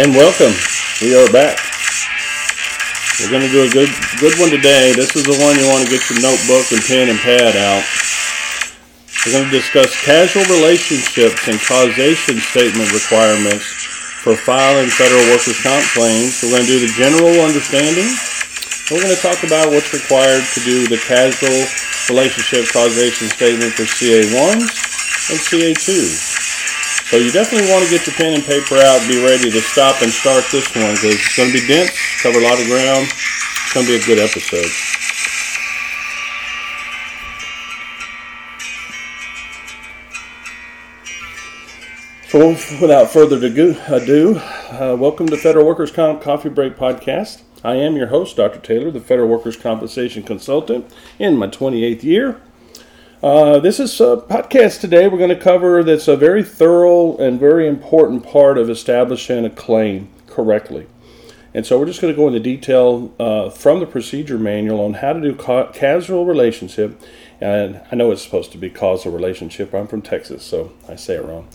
And welcome. We are back. We're going to do a good good one today. This is the one you want to get your notebook and pen and pad out. We're going to discuss casual relationships and causation statement requirements for filing federal workers' comp claims. We're going to do the general understanding. We're going to talk about what's required to do the casual relationship causation statement for CA1s and CA2s. So you definitely want to get your pen and paper out and be ready to stop and start this one because it's going to be dense, cover a lot of ground. It's going to be a good episode. So without further ado, uh, welcome to Federal Workers Comp Coffee Break Podcast. I am your host, Dr. Taylor, the Federal Workers Compensation Consultant in my 28th year. Uh, this is a podcast today we're going to cover that's a very thorough and very important part of establishing a claim correctly. And so we're just going to go into detail uh, from the procedure manual on how to do ca- casual relationship. And I know it's supposed to be causal relationship. I'm from Texas, so I say it wrong.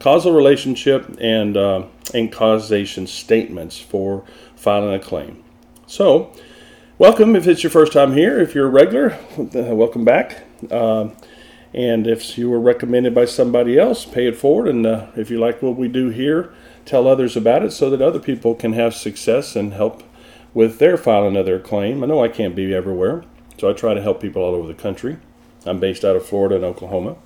Causal relationship and, uh, and causation statements for filing a claim. So, welcome if it's your first time here. If you're a regular, welcome back. Uh, and if you were recommended by somebody else, pay it forward. And uh, if you like what we do here, tell others about it so that other people can have success and help with their filing of their claim. I know I can't be everywhere, so I try to help people all over the country. I'm based out of Florida and Oklahoma.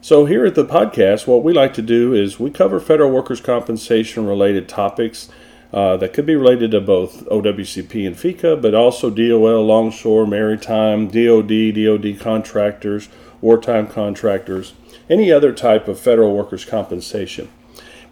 So, here at the podcast, what we like to do is we cover federal workers' compensation related topics uh, that could be related to both OWCP and FECA, but also DOL, longshore, maritime, DOD, DOD contractors, wartime contractors, any other type of federal workers' compensation.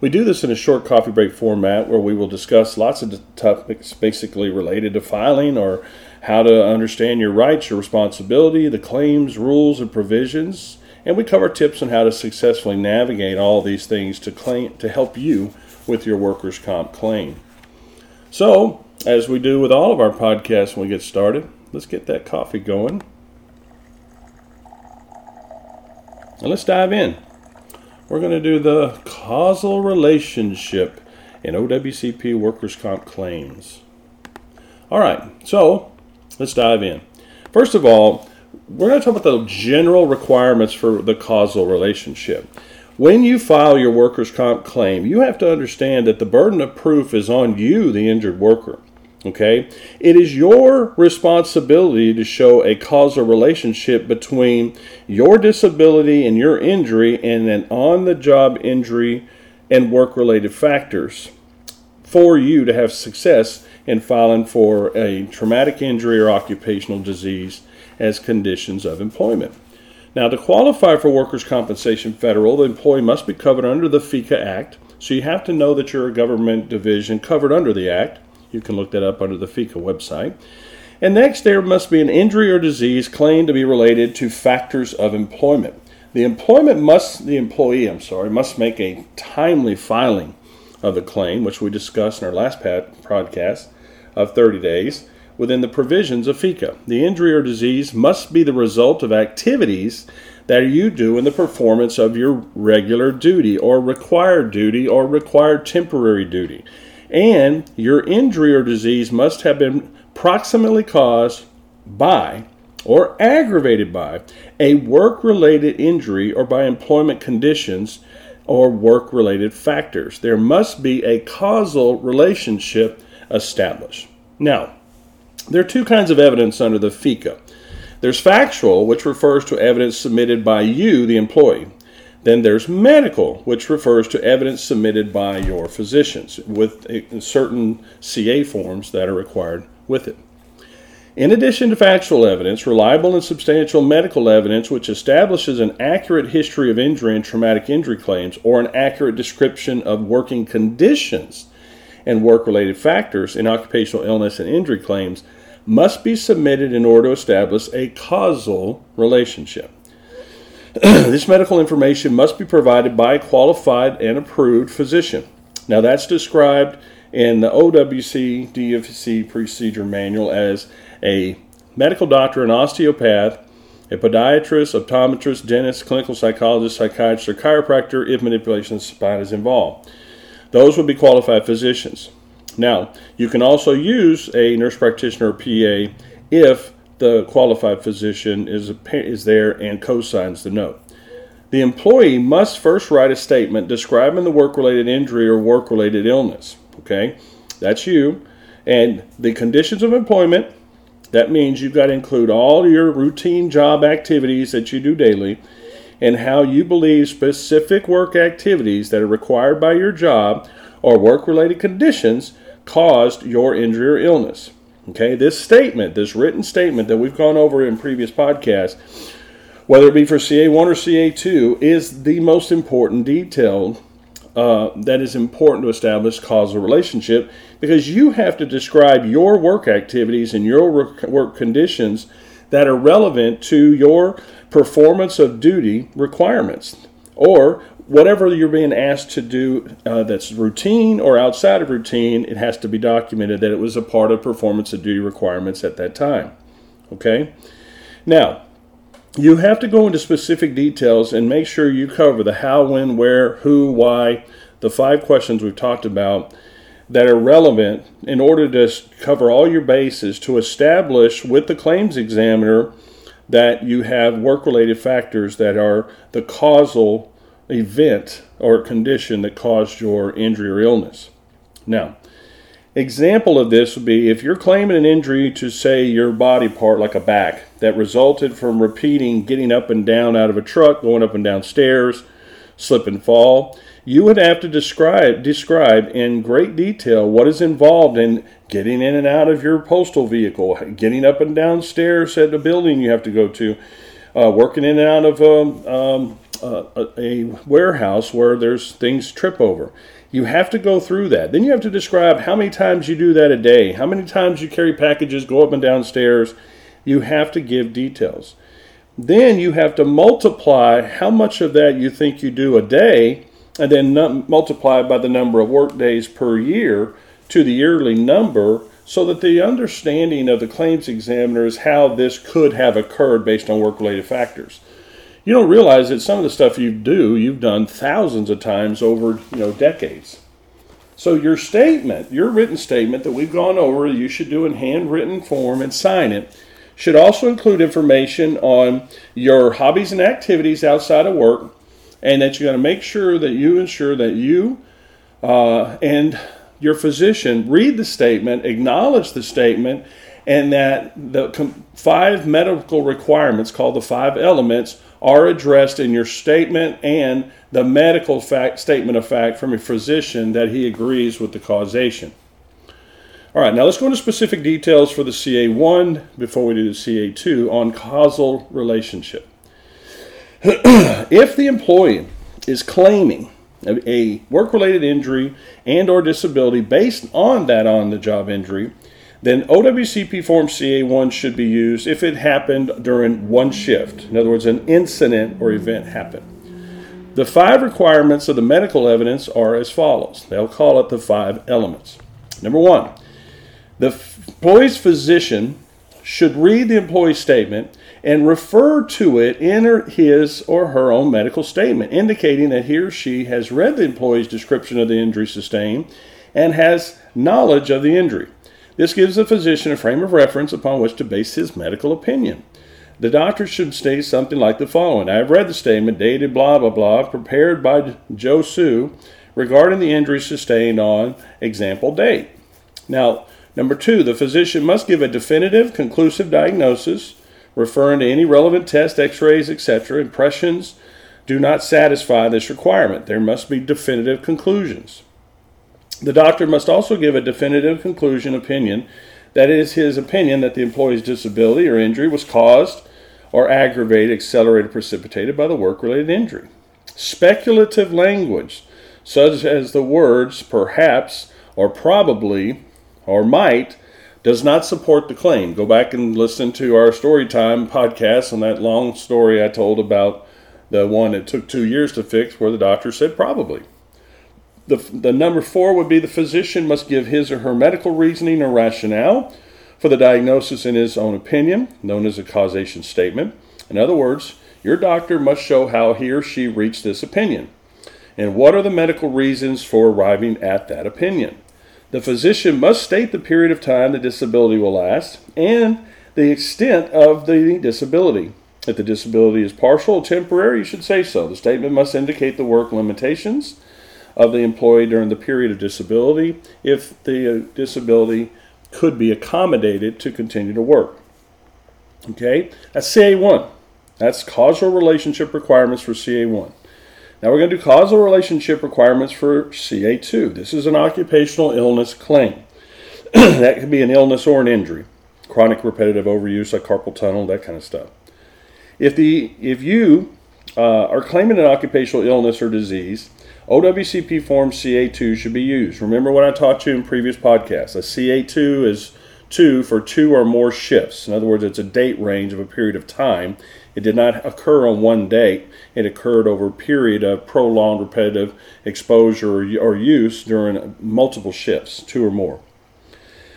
We do this in a short coffee break format where we will discuss lots of topics basically related to filing or how to understand your rights, your responsibility, the claims, rules, and provisions. And we cover tips on how to successfully navigate all these things to claim to help you with your workers' comp claim. So, as we do with all of our podcasts when we get started, let's get that coffee going. And let's dive in. We're going to do the causal relationship in OWCP workers' comp claims. All right, so let's dive in. First of all, we're going to talk about the general requirements for the causal relationship. When you file your workers' comp claim, you have to understand that the burden of proof is on you, the injured worker. Okay? It is your responsibility to show a causal relationship between your disability and your injury and an on the job injury and work related factors for you to have success in filing for a traumatic injury or occupational disease as conditions of employment. Now, to qualify for workers' compensation federal, the employee must be covered under the FECA Act. So you have to know that you're a government division covered under the Act. You can look that up under the FECA website. And next, there must be an injury or disease claimed to be related to factors of employment. The employment must, the employee, I'm sorry, must make a timely filing of the claim, which we discussed in our last podcast of 30 days within the provisions of FECA. The injury or disease must be the result of activities that you do in the performance of your regular duty or required duty or required temporary duty. And your injury or disease must have been proximately caused by or aggravated by a work related injury or by employment conditions or work related factors. There must be a causal relationship established. Now, there are two kinds of evidence under the FECA. There's factual, which refers to evidence submitted by you, the employee. Then there's medical, which refers to evidence submitted by your physicians with uh, certain CA forms that are required with it. In addition to factual evidence, reliable and substantial medical evidence which establishes an accurate history of injury and traumatic injury claims or an accurate description of working conditions and work related factors in occupational illness and injury claims must be submitted in order to establish a causal relationship. this medical information must be provided by a qualified and approved physician. Now, that's described in the OWC DFC procedure manual as a medical doctor, an osteopath, a podiatrist, optometrist, dentist, clinical psychologist, psychiatrist, or chiropractor if manipulation of the spine is involved. Those would be qualified physicians. Now, you can also use a nurse practitioner or PA if the qualified physician is, is there and co-signs the note. The employee must first write a statement describing the work-related injury or work-related illness. Okay, that's you. And the conditions of employment, that means you've got to include all your routine job activities that you do daily and how you believe specific work activities that are required by your job or work related conditions caused your injury or illness. Okay, this statement, this written statement that we've gone over in previous podcasts, whether it be for CA1 or CA2, is the most important detail uh, that is important to establish causal relationship because you have to describe your work activities and your work conditions that are relevant to your performance of duty requirements or whatever you're being asked to do uh, that's routine or outside of routine, it has to be documented that it was a part of performance of duty requirements at that time. Okay? Now, you have to go into specific details and make sure you cover the how, when, where, who, why, the five questions we've talked about that are relevant in order to cover all your bases to establish with the claims examiner that you have work related factors that are the causal event or condition that caused your injury or illness. Now, example of this would be if you're claiming an injury to say your body part like a back that resulted from repeating getting up and down out of a truck, going up and down stairs, slip and fall, you would have to describe describe in great detail what is involved in getting in and out of your postal vehicle, getting up and down stairs at the building you have to go to, uh, working in and out of um, um, uh, a warehouse where there's things trip over. You have to go through that. Then you have to describe how many times you do that a day, how many times you carry packages, go up and down stairs. You have to give details. Then you have to multiply how much of that you think you do a day and then multiply by the number of work days per year to the yearly number so that the understanding of the claims examiner is how this could have occurred based on work related factors you don't realize that some of the stuff you do, you've done thousands of times over you know decades. So your statement, your written statement that we've gone over, you should do in handwritten form and sign it, should also include information on your hobbies and activities outside of work, and that you got to make sure that you ensure that you uh, and your physician read the statement, acknowledge the statement, and that the five medical requirements called the five elements are addressed in your statement and the medical fact, statement of fact from a physician that he agrees with the causation. All right, now let's go into specific details for the CA1 before we do the CA2 on causal relationship. if the employee is claiming a work-related injury and or disability based on that on the job injury, then OWCP Form CA1 should be used if it happened during one shift. In other words, an incident or event happened. The five requirements of the medical evidence are as follows. They'll call it the five elements. Number one, the employee's physician should read the employee statement and refer to it in his or her own medical statement, indicating that he or she has read the employee's description of the injury sustained and has knowledge of the injury. This gives the physician a frame of reference upon which to base his medical opinion. The doctor should state something like the following I have read the statement dated blah blah blah, prepared by Joe Sue regarding the injury sustained on example date. Now, number two, the physician must give a definitive, conclusive diagnosis referring to any relevant tests, x rays, etc. Impressions do not satisfy this requirement. There must be definitive conclusions. The doctor must also give a definitive conclusion opinion that it is his opinion that the employee's disability or injury was caused or aggravated, accelerated, precipitated by the work related injury. Speculative language, such as the words perhaps or probably or might, does not support the claim. Go back and listen to our story time podcast on that long story I told about the one that took two years to fix, where the doctor said probably. The, the number four would be the physician must give his or her medical reasoning or rationale for the diagnosis in his own opinion, known as a causation statement. In other words, your doctor must show how he or she reached this opinion. And what are the medical reasons for arriving at that opinion? The physician must state the period of time the disability will last and the extent of the disability. If the disability is partial or temporary, you should say so. The statement must indicate the work limitations of the employee during the period of disability if the disability could be accommodated to continue to work. Okay, that's CA1. That's causal relationship requirements for CA1. Now we're going to do causal relationship requirements for CA2. This is an occupational illness claim. that could be an illness or an injury, chronic repetitive overuse like carpal tunnel, that kind of stuff. If the if you uh, are claiming an occupational illness or disease, OWCP form CA2 should be used. Remember what I taught you in previous podcasts. A CA2 is two for two or more shifts. In other words, it's a date range of a period of time. It did not occur on one date. It occurred over a period of prolonged repetitive exposure or use during multiple shifts, two or more.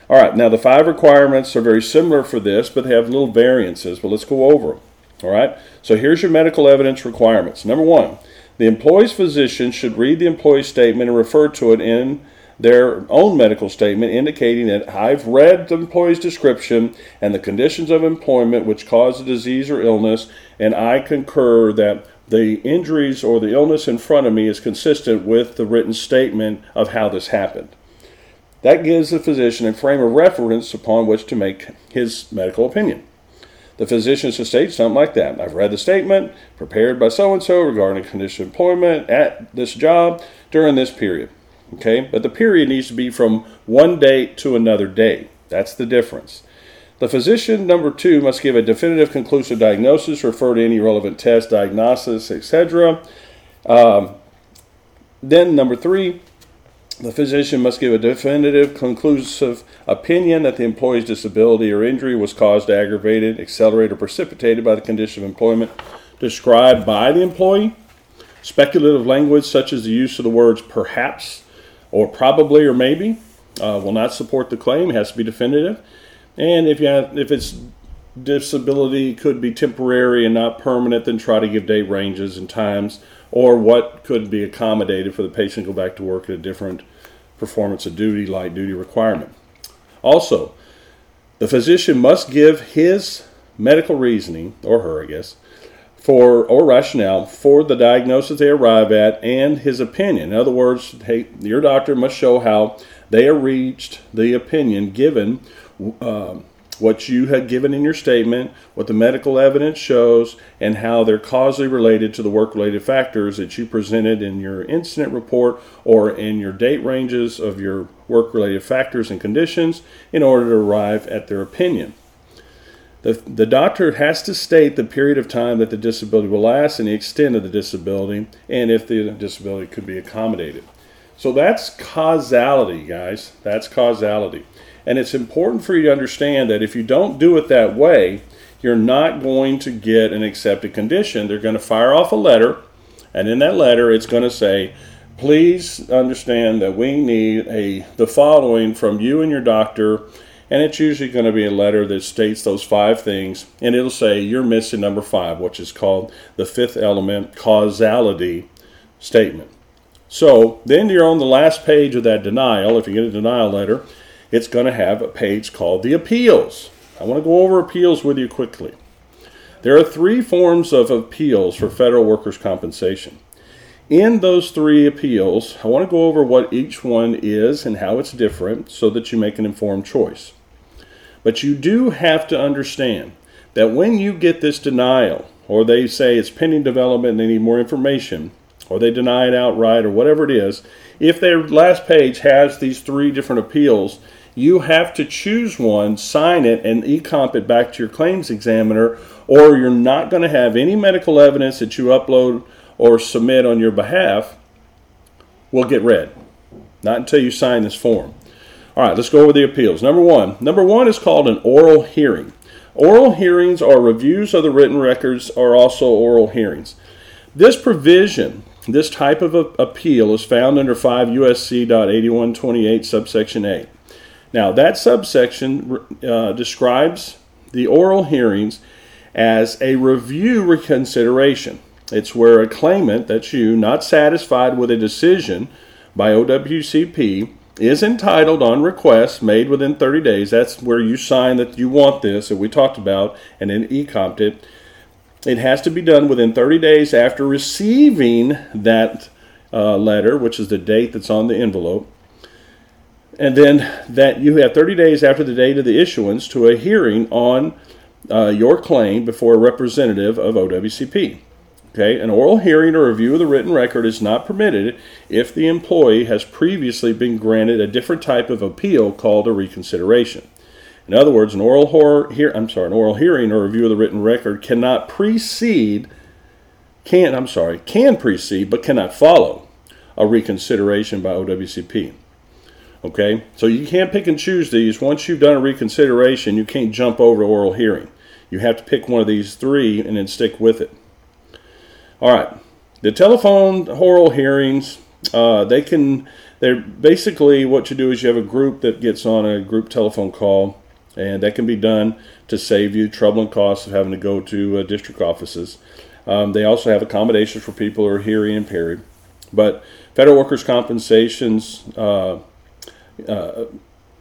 All right, now the five requirements are very similar for this, but they have little variances. But let's go over them. All right, so here's your medical evidence requirements. Number one, the employee's physician should read the employee statement and refer to it in their own medical statement indicating that I've read the employee's description and the conditions of employment which cause the disease or illness, and I concur that the injuries or the illness in front of me is consistent with the written statement of how this happened. That gives the physician a frame of reference upon which to make his medical opinion. The physician should state something like that. I've read the statement prepared by so and so regarding condition of employment at this job during this period. Okay, but the period needs to be from one date to another date. That's the difference. The physician, number two, must give a definitive conclusive diagnosis, refer to any relevant test, diagnosis, etc. Um, then, number three, the physician must give a definitive, conclusive opinion that the employee's disability or injury was caused, aggravated, accelerated, or precipitated by the condition of employment described by the employee. Speculative language, such as the use of the words perhaps, or probably or maybe uh, will not support the claim. It has to be definitive. And if you have, if it's disability could be temporary and not permanent, then try to give date ranges and times or what could be accommodated for the patient to go back to work at a different performance of duty, light duty requirement. Also, the physician must give his medical reasoning, or her, I guess, for or rationale for the diagnosis they arrive at and his opinion. In other words, hey, your doctor must show how they reached the opinion given uh, what you had given in your statement, what the medical evidence shows, and how they're causally related to the work related factors that you presented in your incident report or in your date ranges of your work related factors and conditions in order to arrive at their opinion. The, the doctor has to state the period of time that the disability will last and the extent of the disability, and if the disability could be accommodated. So that's causality, guys. That's causality. And it's important for you to understand that if you don't do it that way, you're not going to get an accepted condition. They're going to fire off a letter, and in that letter, it's going to say, please understand that we need a the following from you and your doctor and it's usually going to be a letter that states those five things, and it'll say you're missing number five, which is called the fifth element causality statement. So then you're on the last page of that denial. If you get a denial letter, it's going to have a page called the appeals. I want to go over appeals with you quickly. There are three forms of appeals for federal workers' compensation. In those three appeals, I want to go over what each one is and how it's different so that you make an informed choice. But you do have to understand that when you get this denial, or they say it's pending development and they need more information, or they deny it outright, or whatever it is, if their last page has these three different appeals, you have to choose one, sign it, and e-comp it back to your claims examiner, or you're not going to have any medical evidence that you upload or submit on your behalf will get read. Not until you sign this form. All right, let's go over the appeals. Number one. Number one is called an oral hearing. Oral hearings are reviews of the written records, are also oral hearings. This provision, this type of appeal, is found under 5 USC USC.8128, subsection A. Now, that subsection uh, describes the oral hearings as a review reconsideration. It's where a claimant, that's you, not satisfied with a decision by OWCP, is entitled on request made within 30 days. That's where you sign that you want this, that we talked about, and then e-comped it. It has to be done within 30 days after receiving that uh, letter, which is the date that's on the envelope. And then that you have 30 days after the date of the issuance to a hearing on uh, your claim before a representative of OWCP. Okay, an oral hearing or review of the written record is not permitted if the employee has previously been granted a different type of appeal called a reconsideration. In other words, an oral hor- here, I'm sorry, an oral hearing or review of the written record cannot precede can I'm sorry, can precede but cannot follow a reconsideration by OWCP. Okay? So you can't pick and choose these. Once you've done a reconsideration, you can't jump over to oral hearing. You have to pick one of these three and then stick with it. All right. The telephone oral hearings, uh, they can, they're basically what you do is you have a group that gets on a group telephone call, and that can be done to save you trouble and costs of having to go to uh, district offices. Um, they also have accommodations for people who are hearing impaired. But federal workers' compensations uh, uh,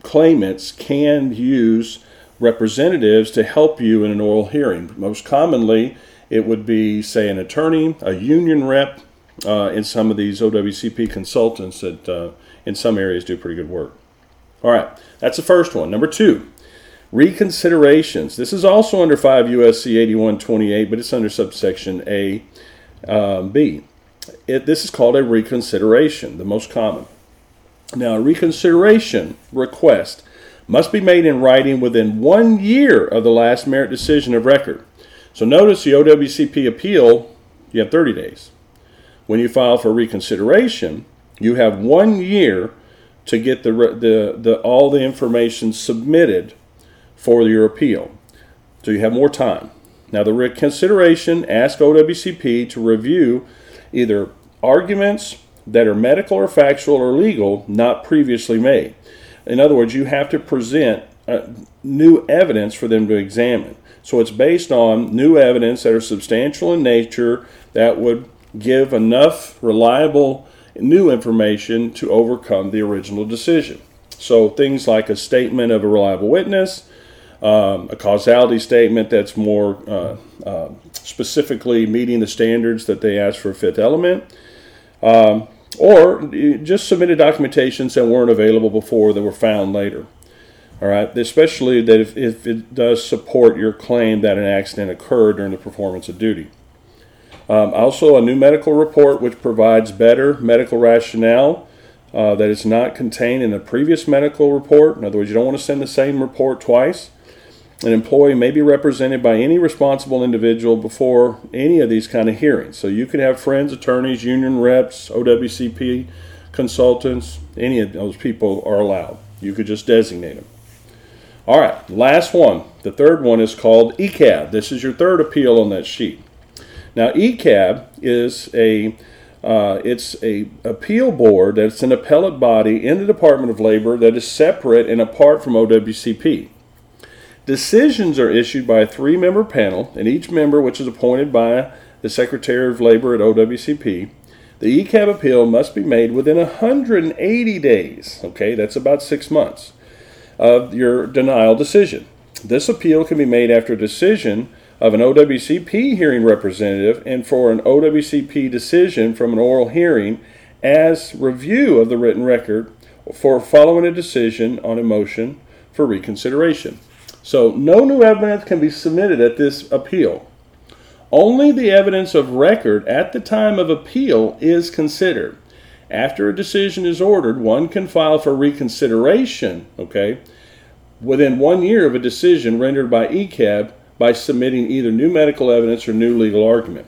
claimants can use representatives to help you in an oral hearing. Most commonly, it would be, say, an attorney, a union rep, uh, and some of these OWCP consultants that uh, in some areas do pretty good work. All right, that's the first one. Number two, reconsiderations. This is also under 5 USC 8128, but it's under subsection A, um, B. It, this is called a reconsideration, the most common. Now, a reconsideration request must be made in writing within one year of the last merit decision of record. So notice the OWCP appeal, you have 30 days. When you file for reconsideration, you have one year to get the, the, the, all the information submitted for your appeal. So you have more time. Now, the reconsideration asks OWCP to review either arguments that are medical or factual or legal not previously made. In other words, you have to present uh, new evidence for them to examine. So it's based on new evidence that are substantial in nature that would give enough reliable new information to overcome the original decision. So things like a statement of a reliable witness, um, a causality statement that's more uh, uh, specifically meeting the standards that they ask for fifth element, um, or just submitted documentations that weren't available before that were found later. All right, especially that if, if it does support your claim that an accident occurred during the performance of duty. Um, also, a new medical report which provides better medical rationale uh, that is not contained in a previous medical report. In other words, you don't want to send the same report twice. An employee may be represented by any responsible individual before any of these kind of hearings. So you could have friends, attorneys, union reps, OWCP consultants, any of those people are allowed. You could just designate them. All right, last one. The third one is called ECAB. This is your third appeal on that sheet. Now, ECAB is a uh, it's a appeal board that's an appellate body in the Department of Labor that is separate and apart from OWCP. Decisions are issued by a three-member panel, and each member, which is appointed by the Secretary of Labor at OWCP, the ECAB appeal must be made within 180 days. Okay, that's about six months of your denial decision. This appeal can be made after a decision of an OWCP hearing representative and for an OWCP decision from an oral hearing as review of the written record for following a decision on a motion for reconsideration. So, no new evidence can be submitted at this appeal. Only the evidence of record at the time of appeal is considered. After a decision is ordered, one can file for reconsideration, okay, within one year of a decision rendered by ECAB by submitting either new medical evidence or new legal argument.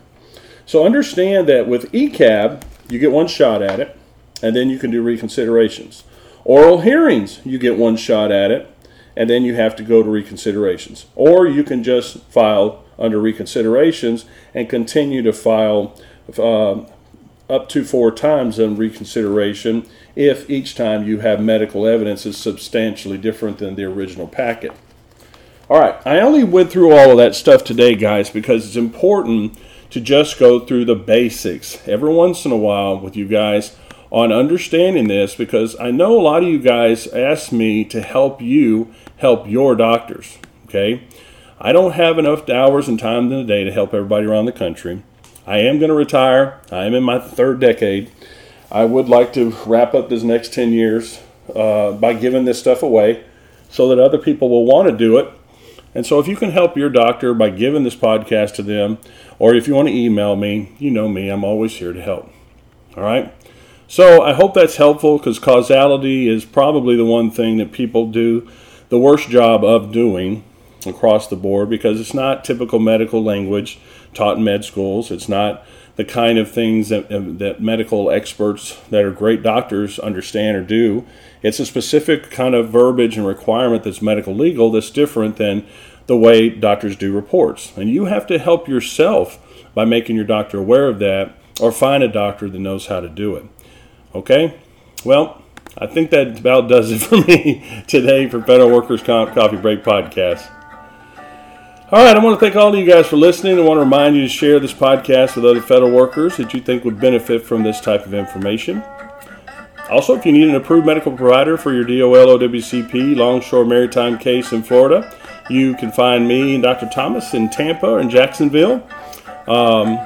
So understand that with ECAB, you get one shot at it, and then you can do reconsiderations. Oral hearings, you get one shot at it, and then you have to go to reconsiderations. Or you can just file under reconsiderations and continue to file uh, up to four times on reconsideration if each time you have medical evidence is substantially different than the original packet. All right, I only went through all of that stuff today, guys, because it's important to just go through the basics every once in a while with you guys on understanding this because I know a lot of you guys ask me to help you help your doctors. Okay. I don't have enough hours and time in the day to help everybody around the country. I am going to retire. I am in my third decade. I would like to wrap up this next 10 years uh, by giving this stuff away so that other people will want to do it. And so, if you can help your doctor by giving this podcast to them, or if you want to email me, you know me, I'm always here to help. All right? So, I hope that's helpful because causality is probably the one thing that people do the worst job of doing across the board because it's not typical medical language taught in med schools. It's not the kind of things that, uh, that medical experts that are great doctors understand or do. It's a specific kind of verbiage and requirement that's medical legal that's different than the way doctors do reports. And you have to help yourself by making your doctor aware of that or find a doctor that knows how to do it. Okay? Well, I think that about does it for me today for Federal Workers Comp Coffee Break Podcast. All right, I want to thank all of you guys for listening. I want to remind you to share this podcast with other federal workers that you think would benefit from this type of information. Also, if you need an approved medical provider for your DOL OWCP Longshore Maritime case in Florida, you can find me and Dr. Thomas in Tampa and Jacksonville. Um,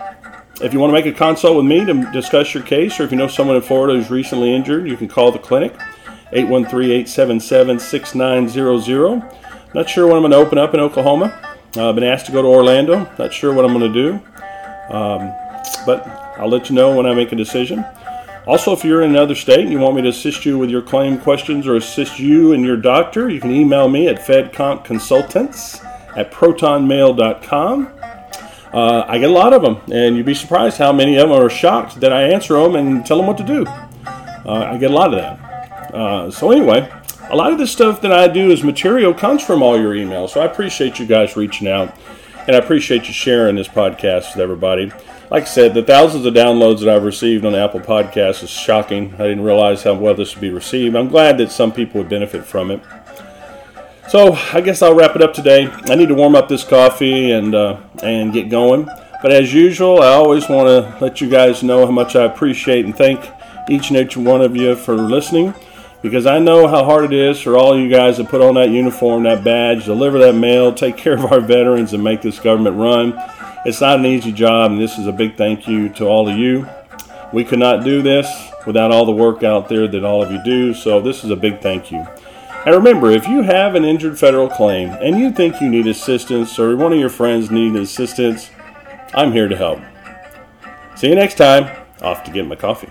if you want to make a consult with me to discuss your case, or if you know someone in Florida who's recently injured, you can call the clinic 813 877 6900. Not sure when I'm going to open up in Oklahoma. I've been asked to go to Orlando. Not sure what I'm going to do, um, but I'll let you know when I make a decision. Also, if you're in another state and you want me to assist you with your claim questions or assist you and your doctor, you can email me at fedcompconsultants at protonmail.com. Uh, I get a lot of them, and you'd be surprised how many of them are shocked that I answer them and tell them what to do. Uh, I get a lot of that. Uh, so, anyway, a lot of the stuff that I do as material comes from all your emails. So I appreciate you guys reaching out, and I appreciate you sharing this podcast with everybody. Like I said, the thousands of downloads that I've received on Apple Podcasts is shocking. I didn't realize how well this would be received. I'm glad that some people would benefit from it. So I guess I'll wrap it up today. I need to warm up this coffee and uh, and get going. But as usual, I always want to let you guys know how much I appreciate and thank each and every one of you for listening because I know how hard it is for all you guys to put on that uniform, that badge, deliver that mail, take care of our veterans, and make this government run. It's not an easy job, and this is a big thank you to all of you. We could not do this without all the work out there that all of you do, so this is a big thank you. And remember, if you have an injured federal claim and you think you need assistance or one of your friends needs assistance, I'm here to help. See you next time. Off to get my coffee.